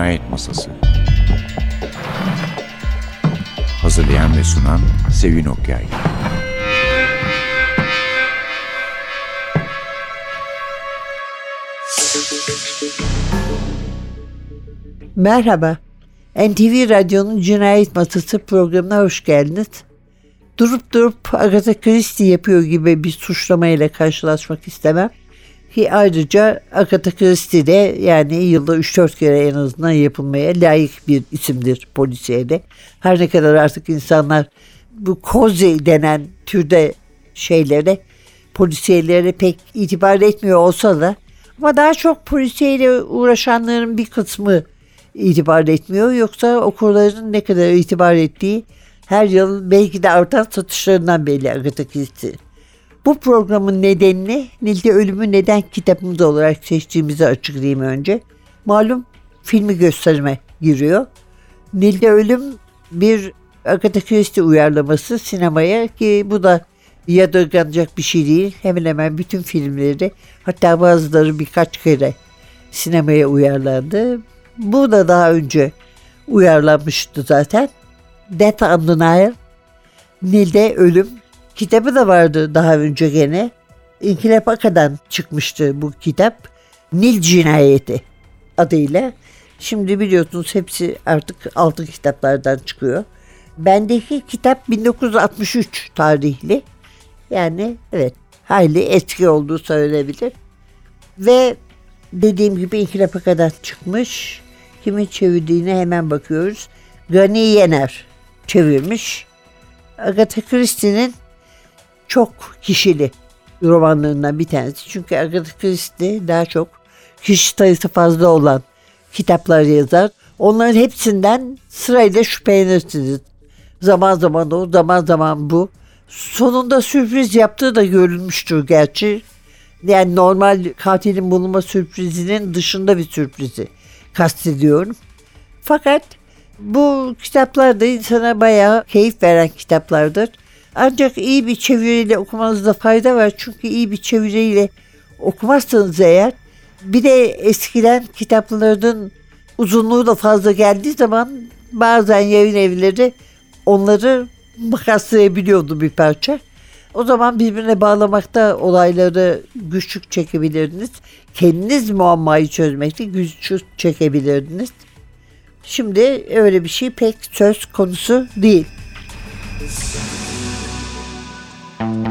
Cinayet Masası Hazırlayan ve sunan Sevin Okyay Merhaba. NTV Radyo'nun Cinayet Masası programına hoş geldiniz. Durup durup Agatha Christie yapıyor gibi bir suçlamayla karşılaşmak istemem. Ayrıca Agatha Christie yani yılda 3-4 kere en azından yapılmaya layık bir isimdir polisiyede. Her ne kadar artık insanlar bu cozy denen türde şeylere polisiyelere pek itibar etmiyor olsa da ama daha çok polisiyeyle uğraşanların bir kısmı itibar etmiyor. Yoksa okurların ne kadar itibar ettiği her yıl belki de artan satışlarından belli Agatha Christie. Bu programın nedenini Nilde Ölümü Neden kitabımız olarak seçtiğimizi açıklayayım önce. Malum filmi gösterime giriyor. Nilde Ölüm bir Agatha Christie uyarlaması sinemaya ki bu da yadırganacak bir şey değil. Hemen hemen bütün filmleri hatta bazıları birkaç kere sinemaya uyarlandı. Bu da daha önce uyarlanmıştı zaten. Death on the Nile, Nil'de Ölüm. Kitabı da vardı daha önce gene. İnkılap Aka'dan çıkmıştı bu kitap. Nil Cinayeti adıyla. Şimdi biliyorsunuz hepsi artık altın kitaplardan çıkıyor. Bendeki kitap 1963 tarihli. Yani evet hayli eski olduğu söylenebilir. Ve dediğim gibi İnkılap Aka'dan çıkmış. Kimin çevirdiğine hemen bakıyoruz. Gani Yener çevirmiş. Agatha Christie'nin çok kişili romanlarından bir tanesi. Çünkü Agatha Christie daha çok kişi sayısı fazla olan kitaplar yazar. Onların hepsinden sırayla şüphelenirsiniz. Zaman zaman o, zaman zaman bu. Sonunda sürpriz yaptığı da görülmüştür gerçi. Yani normal katilin bulunma sürprizinin dışında bir sürprizi kastediyorum. Fakat bu kitaplar da insana bayağı keyif veren kitaplardır. Ancak iyi bir çeviriyle okumanızda fayda var. Çünkü iyi bir çeviriyle okumazsanız eğer bir de eskiden kitapların uzunluğu da fazla geldiği zaman bazen yayın evleri onları makaslayabiliyordu bir parça. O zaman birbirine bağlamakta olayları güçlük çekebilirdiniz. Kendiniz muammayı çözmekte güçlük çekebilirdiniz. Şimdi öyle bir şey pek söz konusu değil. thank you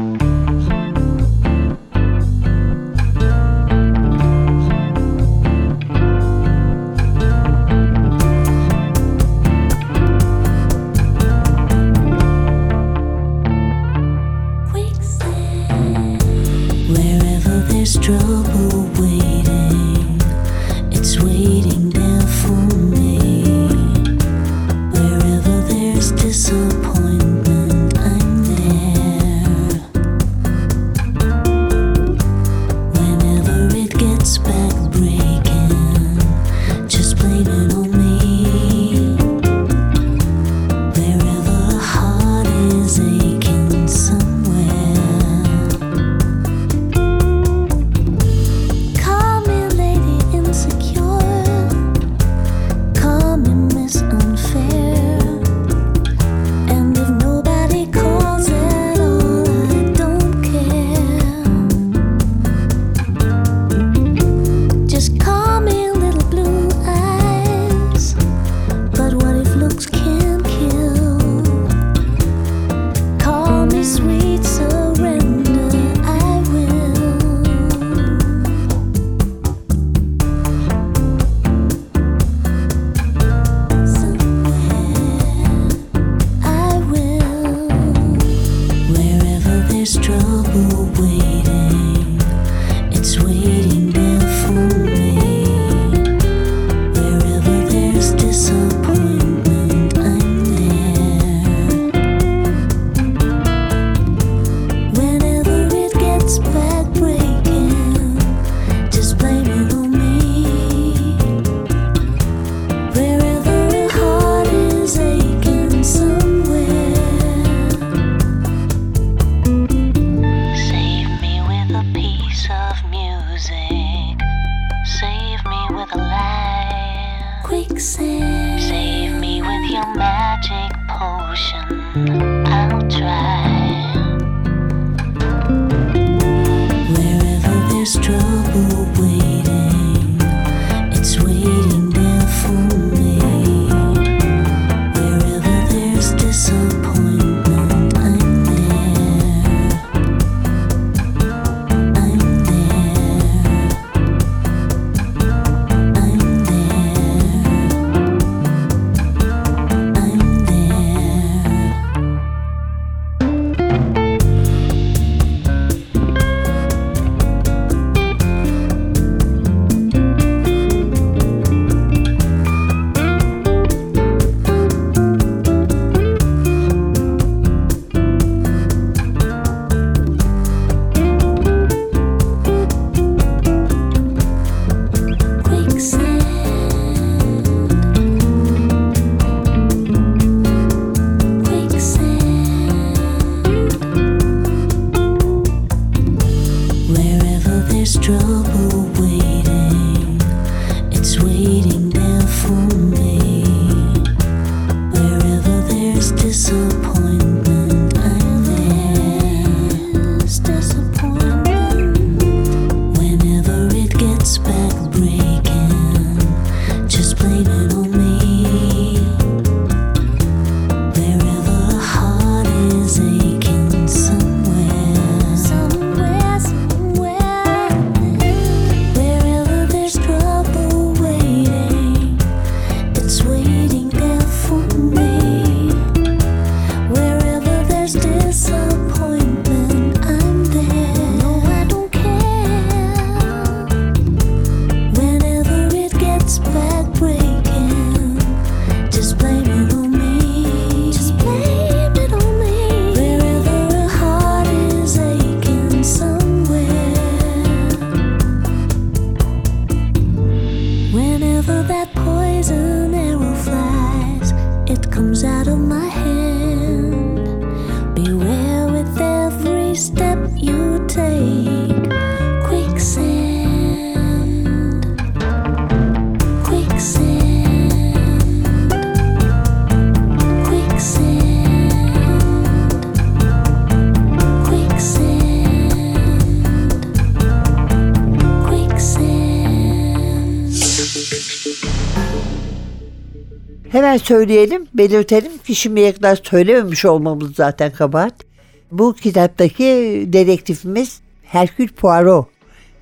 Hemen söyleyelim, belirtelim ki şimdiye kadar söylememiş olmamız zaten kabahat. Bu kitaptaki dedektifimiz Hercule Poirot.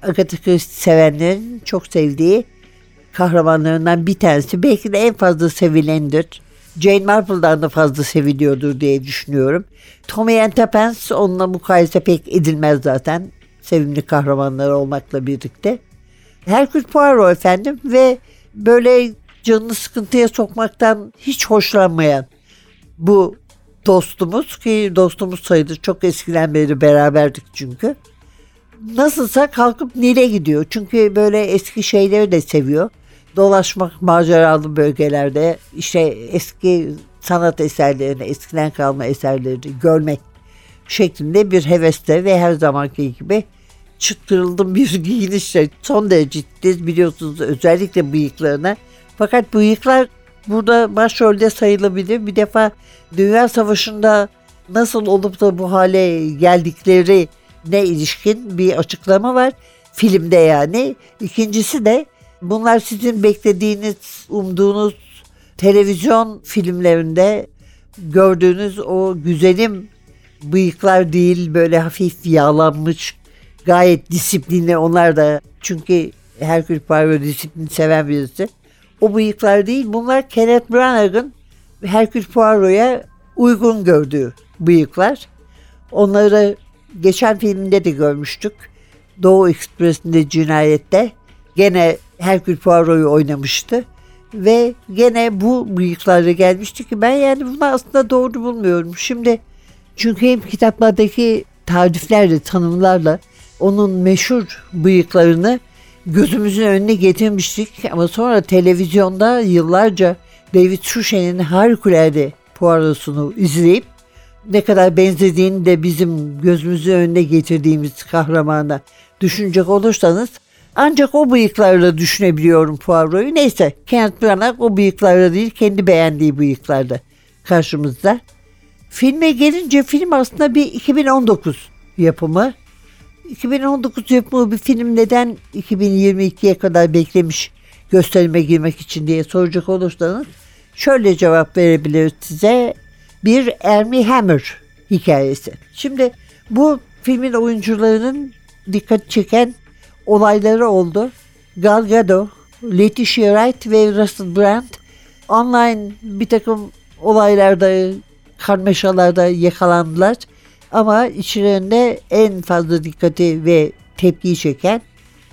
Agatha Christie sevenlerin çok sevdiği kahramanlarından bir tanesi. Belki de en fazla sevilendir. Jane Marple'dan da fazla seviliyordur diye düşünüyorum. Tommy and Tuppence onunla mukayese pek edilmez zaten. Sevimli kahramanları olmakla birlikte. Herkül Poirot efendim ve böyle canını sıkıntıya sokmaktan hiç hoşlanmayan bu dostumuz ki dostumuz sayılır çok eskiden beri beraberdik çünkü. Nasılsa kalkıp Nil'e gidiyor. Çünkü böyle eski şeyleri de seviyor. Dolaşmak maceralı bölgelerde işte eski sanat eserlerini, eskiden kalma eserleri görmek şeklinde bir hevesle ve her zamanki gibi çıktırıldım bir giyinişle son derece ciddi biliyorsunuz özellikle bıyıklarına. Fakat bıyıklar burada başrolde sayılabilir. Bir defa Dünya Savaşı'nda nasıl olup da bu hale geldikleri ne ilişkin bir açıklama var filmde yani. İkincisi de bunlar sizin beklediğiniz, umduğunuz televizyon filmlerinde gördüğünüz o güzelim bıyıklar değil böyle hafif yağlanmış gayet disiplinli onlar da çünkü Herkül Poirot disiplin seven birisi. O bıyıklar değil bunlar Kenneth Branagh'ın Herkül Poirot'a uygun gördüğü bıyıklar. Onları geçen filminde de görmüştük. Doğu Ekspresi'nde cinayette gene Herkül Poirot'u oynamıştı. Ve gene bu bıyıklarla gelmişti ki ben yani bunu aslında doğru bulmuyorum. Şimdi çünkü hem kitaplardaki tariflerle, tanımlarla onun meşhur bıyıklarını gözümüzün önüne getirmiştik. Ama sonra televizyonda yıllarca David Suchet'in harikulade Poirot'sunu izleyip ne kadar benzediğini de bizim gözümüzün önüne getirdiğimiz kahramana düşünecek olursanız ancak o bıyıklarla düşünebiliyorum Poirot'u. Neyse Kenneth Branagh o bıyıklarla değil kendi beğendiği bıyıklarda karşımızda. Filme gelince film aslında bir 2019 yapımı. 2019 yapımı bir film neden 2022'ye kadar beklemiş gösterime girmek için diye soracak olursanız şöyle cevap verebiliriz size. Bir Ermi Hammer hikayesi. Şimdi bu filmin oyuncularının dikkat çeken olayları oldu. Gal Gadot, Letitia Wright ve Russell Brand online bir takım olaylarda, karmaşalarda yakalandılar. Ama içlerinde en fazla dikkati ve tepkiyi çeken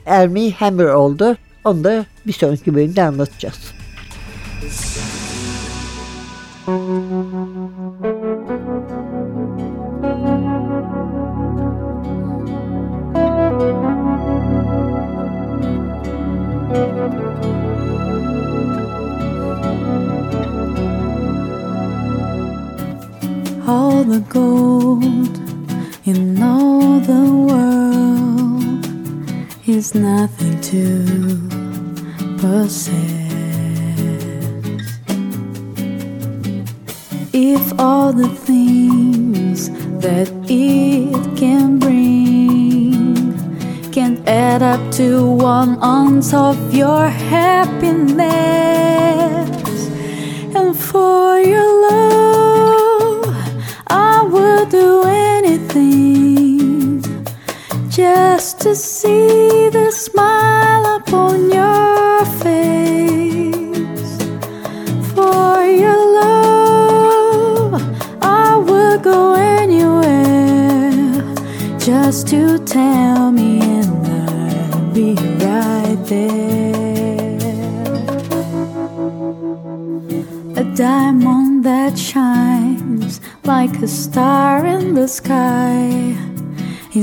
Ermi Hammer oldu. Onu da bir sonraki bölümde anlatacağız. all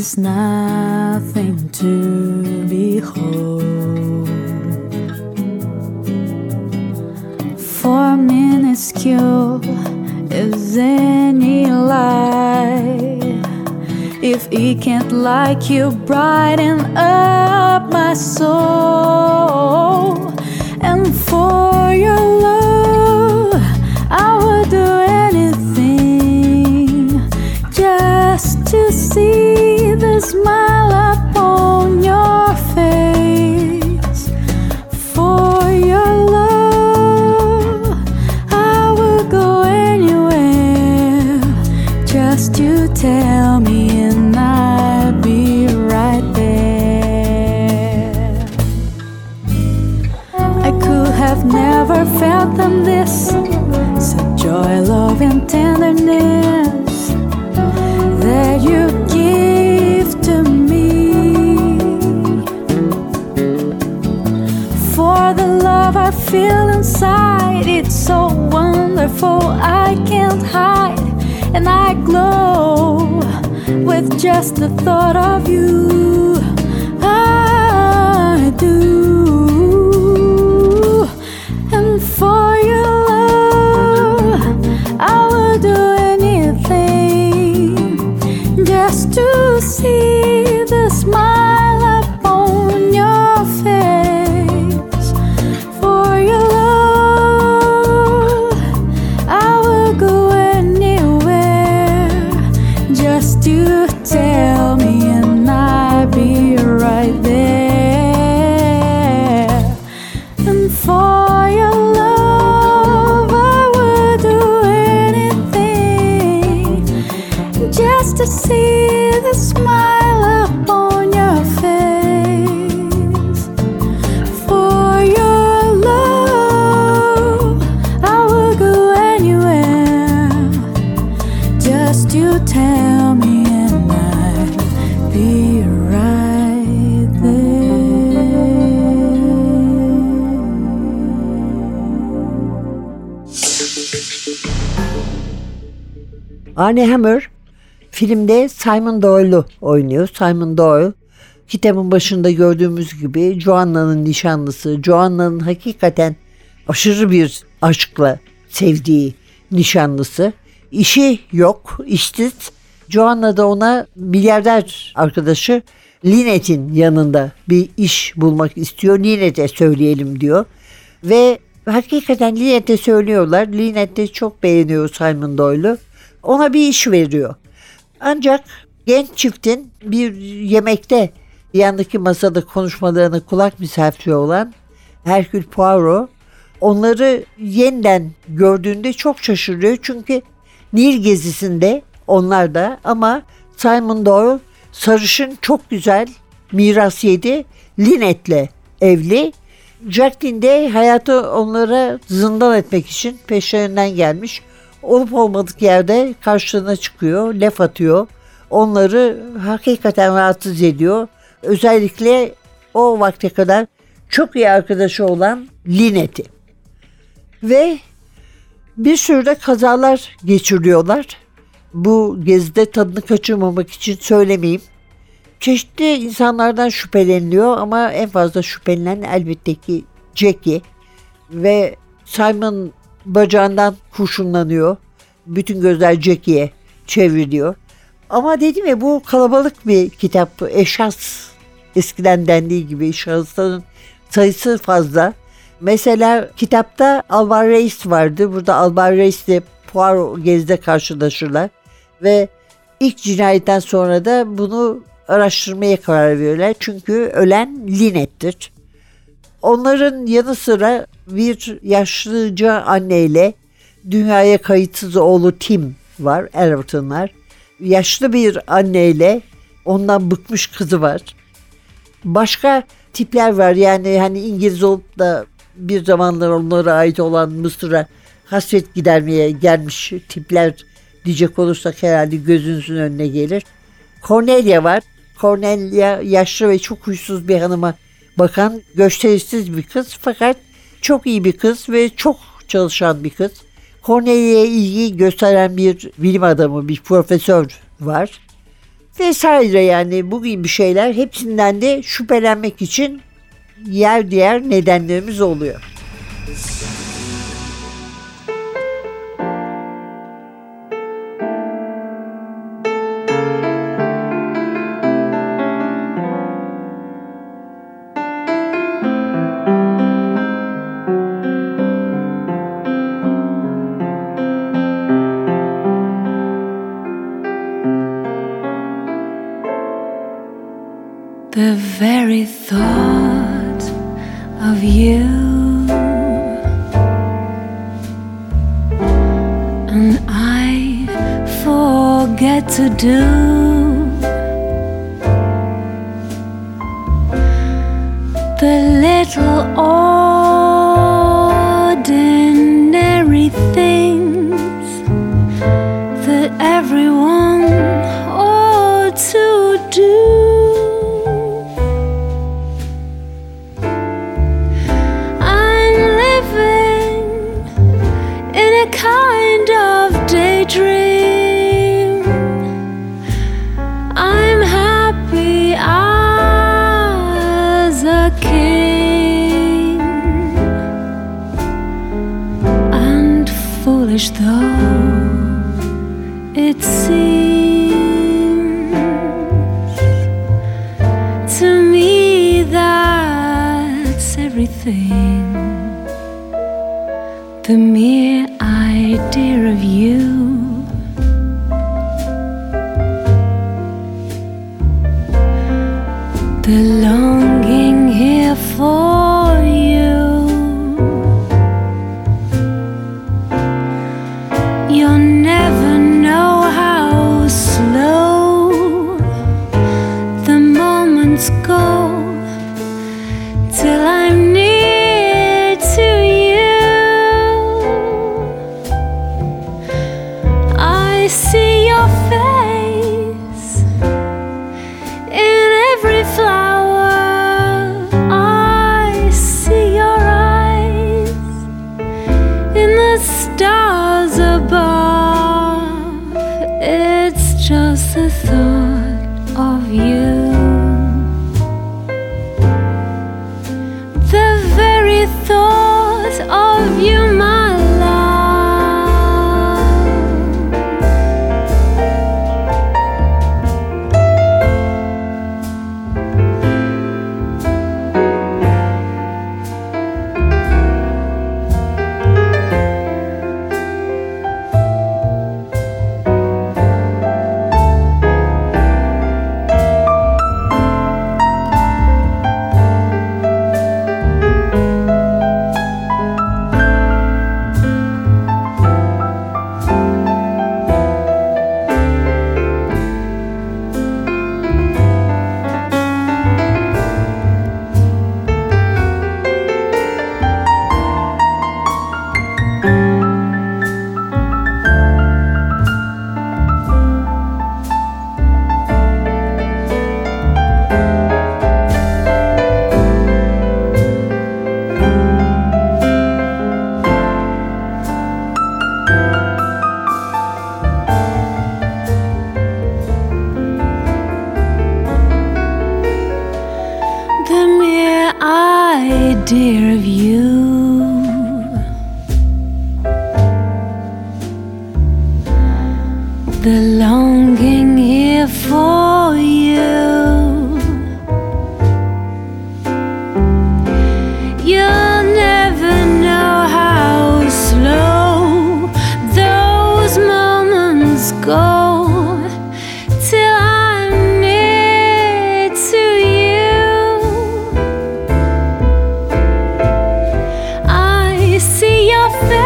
is nothing to behold. For minuscule as any lie If he can't like you, brighten up my soul. And for your love, I would do anything just to see the smile upon your face. For your love, I will go anywhere just to tell me, and I'll be right there. I could have never felt them this such joy, love, and tenderness feel inside, it's so wonderful, I can't hide, and I glow with just the thought of you. I do, and for your love, I will do anything just to see the smile Arne Hammer filmde Simon Doyle'u oynuyor. Simon Doyle kitabın başında gördüğümüz gibi Joanna'nın nişanlısı. Joanna'nın hakikaten aşırı bir aşkla sevdiği nişanlısı. İşi yok, işsiz. Joanna da ona milyarder arkadaşı Lynette'in yanında bir iş bulmak istiyor. Lynette'e söyleyelim diyor. Ve hakikaten Lynette'e söylüyorlar. Lynette de çok beğeniyor Simon Doyle'u. Ona bir iş veriyor. Ancak genç çiftin bir yemekte yandaki masada konuşmalarına kulak misafiri olan Hercule Poirot onları yeniden gördüğünde çok şaşırıyor. Çünkü Nil gezisinde onlar da ama Simon Doyle sarışın çok güzel miras yedi Lynette'le evli. Jacqueline de hayatı onlara zindan etmek için peşlerinden gelmiş. Olup olmadık yerde karşılarına çıkıyor, laf atıyor. Onları hakikaten rahatsız ediyor. Özellikle o vakte kadar çok iyi arkadaşı olan Lynette'i. Ve bir sürü de kazalar geçiriyorlar. Bu gezide tadını kaçırmamak için söylemeyeyim. Çeşitli insanlardan şüpheleniliyor ama en fazla şüphelenen elbette ki Jackie ve Simon bacağından kurşunlanıyor. Bütün gözler Jackie'ye çevriliyor. Ama dedim ya bu kalabalık bir kitap. Eşas eskiden dendiği gibi şahısların sayısı fazla. Mesela kitapta Alvar Reis vardı. Burada Alvar Reis ile Poirot gezide karşılaşırlar. Ve ilk cinayetten sonra da bunu araştırmaya karar veriyorlar. Çünkü ölen Lynette'dir. Onların yanı sıra bir yaşlıca anneyle dünyaya kayıtsız oğlu Tim var, Everton'lar. Yaşlı bir anneyle ondan bıkmış kızı var. Başka tipler var yani hani İngiliz olup da bir zamanlar onlara ait olan Mısır'a hasret gidermeye gelmiş tipler diyecek olursak herhalde gözünüzün önüne gelir. Cornelia var. Cornelia yaşlı ve çok huysuz bir hanıma bakan gösterişsiz bir kız fakat çok iyi bir kız ve çok çalışan bir kız. Cornelia'ya ilgi gösteren bir bilim adamı, bir profesör var. Vesaire yani bu gibi şeyler hepsinden de şüphelenmek için yer diğer nedenlerimiz oluyor. myself.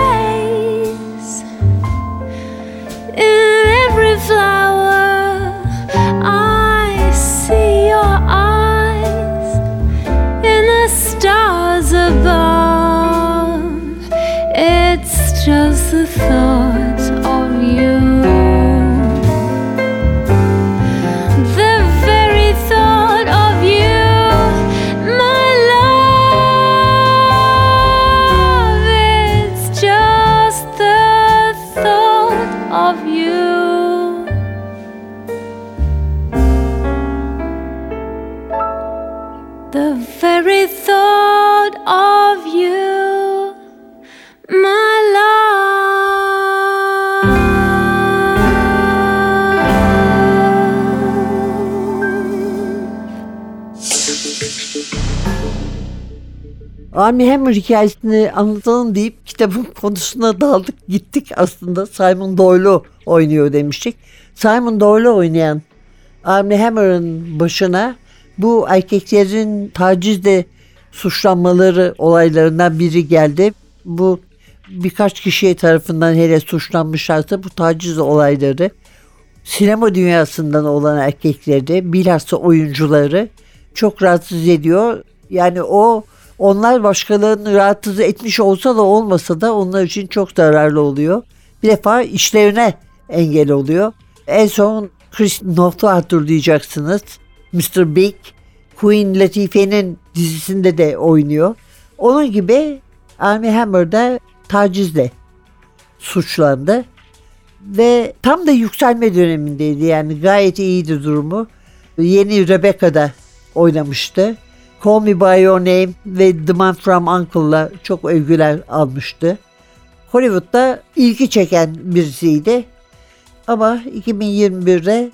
Armie Hammer hikayesini anlatalım deyip kitabın konusuna daldık gittik aslında. Simon Doyle oynuyor demiştik. Simon Doyle oynayan Armie Hammer'ın başına Bu erkeklerin tacizle suçlanmaları olaylarından biri geldi. Bu birkaç kişi tarafından hele suçlanmışlarsa bu taciz olayları sinema dünyasından olan erkekleri bilhassa oyuncuları çok rahatsız ediyor. Yani o onlar başkalarını rahatsız etmiş olsa da olmasa da onlar için çok zararlı oluyor. Bir defa işlerine engel oluyor. En son Chris Noth'u hatırlayacaksınız. Mr. Big, Queen Latife'nin dizisinde de oynuyor. Onun gibi Armie Hammer da tacizle suçlandı. Ve tam da yükselme dönemindeydi yani gayet iyiydi durumu. Yeni Rebecca'da oynamıştı. Call Me By Your Name ve The Man From Uncle'la çok övgüler almıştı. Hollywood'da ilgi çeken birisiydi. Ama 2021'de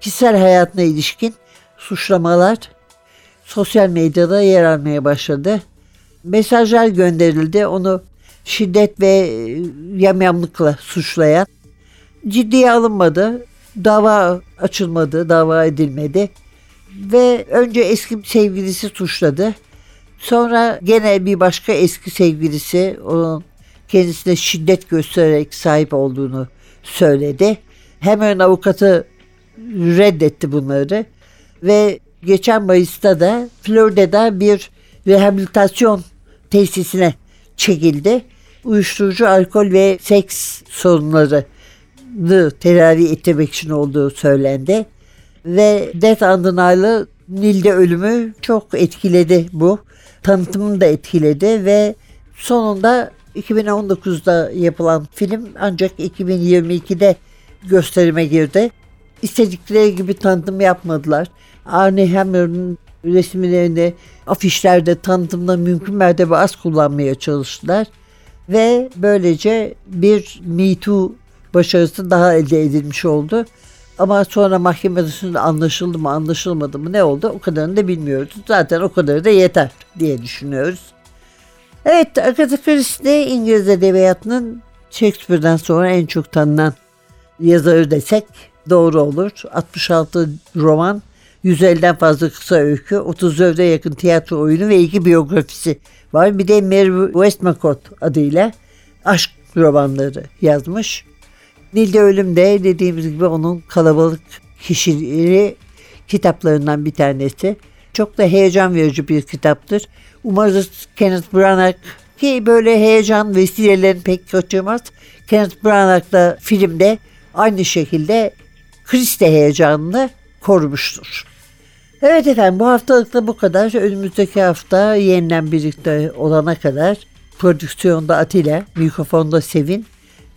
kişisel hayatına ilişkin suçlamalar sosyal medyada yer almaya başladı. Mesajlar gönderildi onu şiddet ve yamyamlıkla suçlayan. Ciddiye alınmadı. Dava açılmadı, dava edilmedi. Ve önce eski sevgilisi suçladı. Sonra gene bir başka eski sevgilisi onun kendisine şiddet göstererek sahip olduğunu söyledi. Hemen avukatı reddetti bunları ve geçen Mayıs'ta da Florida'da bir rehabilitasyon tesisine çekildi. Uyuşturucu, alkol ve seks sorunları tedavi ettirmek için olduğu söylendi. Ve Death Undeniable'ı Nil'de ölümü çok etkiledi bu. Tanıtımını da etkiledi ve sonunda 2019'da yapılan film ancak 2022'de gösterime girdi. İstedikleri gibi tanıtım yapmadılar. Arne Hammer'ın resimlerini afişlerde tanıtımda mümkün mertebe az kullanmaya çalıştılar. Ve böylece bir Me Too başarısı daha elde edilmiş oldu. Ama sonra mahkeme dışında anlaşıldı mı anlaşılmadı mı ne oldu o kadarını da bilmiyoruz. Zaten o kadarı da yeter diye düşünüyoruz. Evet Agatha Christie İngiliz Edebiyatı'nın Shakespeare'den sonra en çok tanınan yazarı desek doğru olur. 66 roman, 150'den fazla kısa öykü, 34'e yakın tiyatro oyunu ve iki biyografisi var. Bir de Mary Westmacott adıyla aşk romanları yazmış. Nilde Ölüm de dediğimiz gibi onun kalabalık kişileri kitaplarından bir tanesi. Çok da heyecan verici bir kitaptır. Umarız Kenneth Branagh ki böyle heyecan vesilelerini pek kaçırmaz. Kenneth Branagh da filmde aynı şekilde Kriste heyecanını korumuştur. Evet efendim bu haftalıkta bu kadar. Önümüzdeki hafta yeniden birlikte olana kadar prodüksiyonda Atilla, mikrofonda Sevin.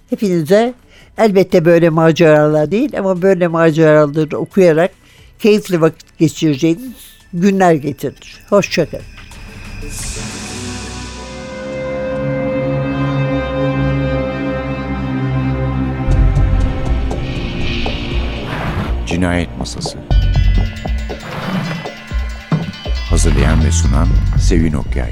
Hepinize elbette böyle maceralar değil ama böyle maceraları okuyarak keyifli vakit geçireceğiniz günler getirir. Hoşçakalın. Cinayet Masası Hazırlayan ve sunan Sevin Okyay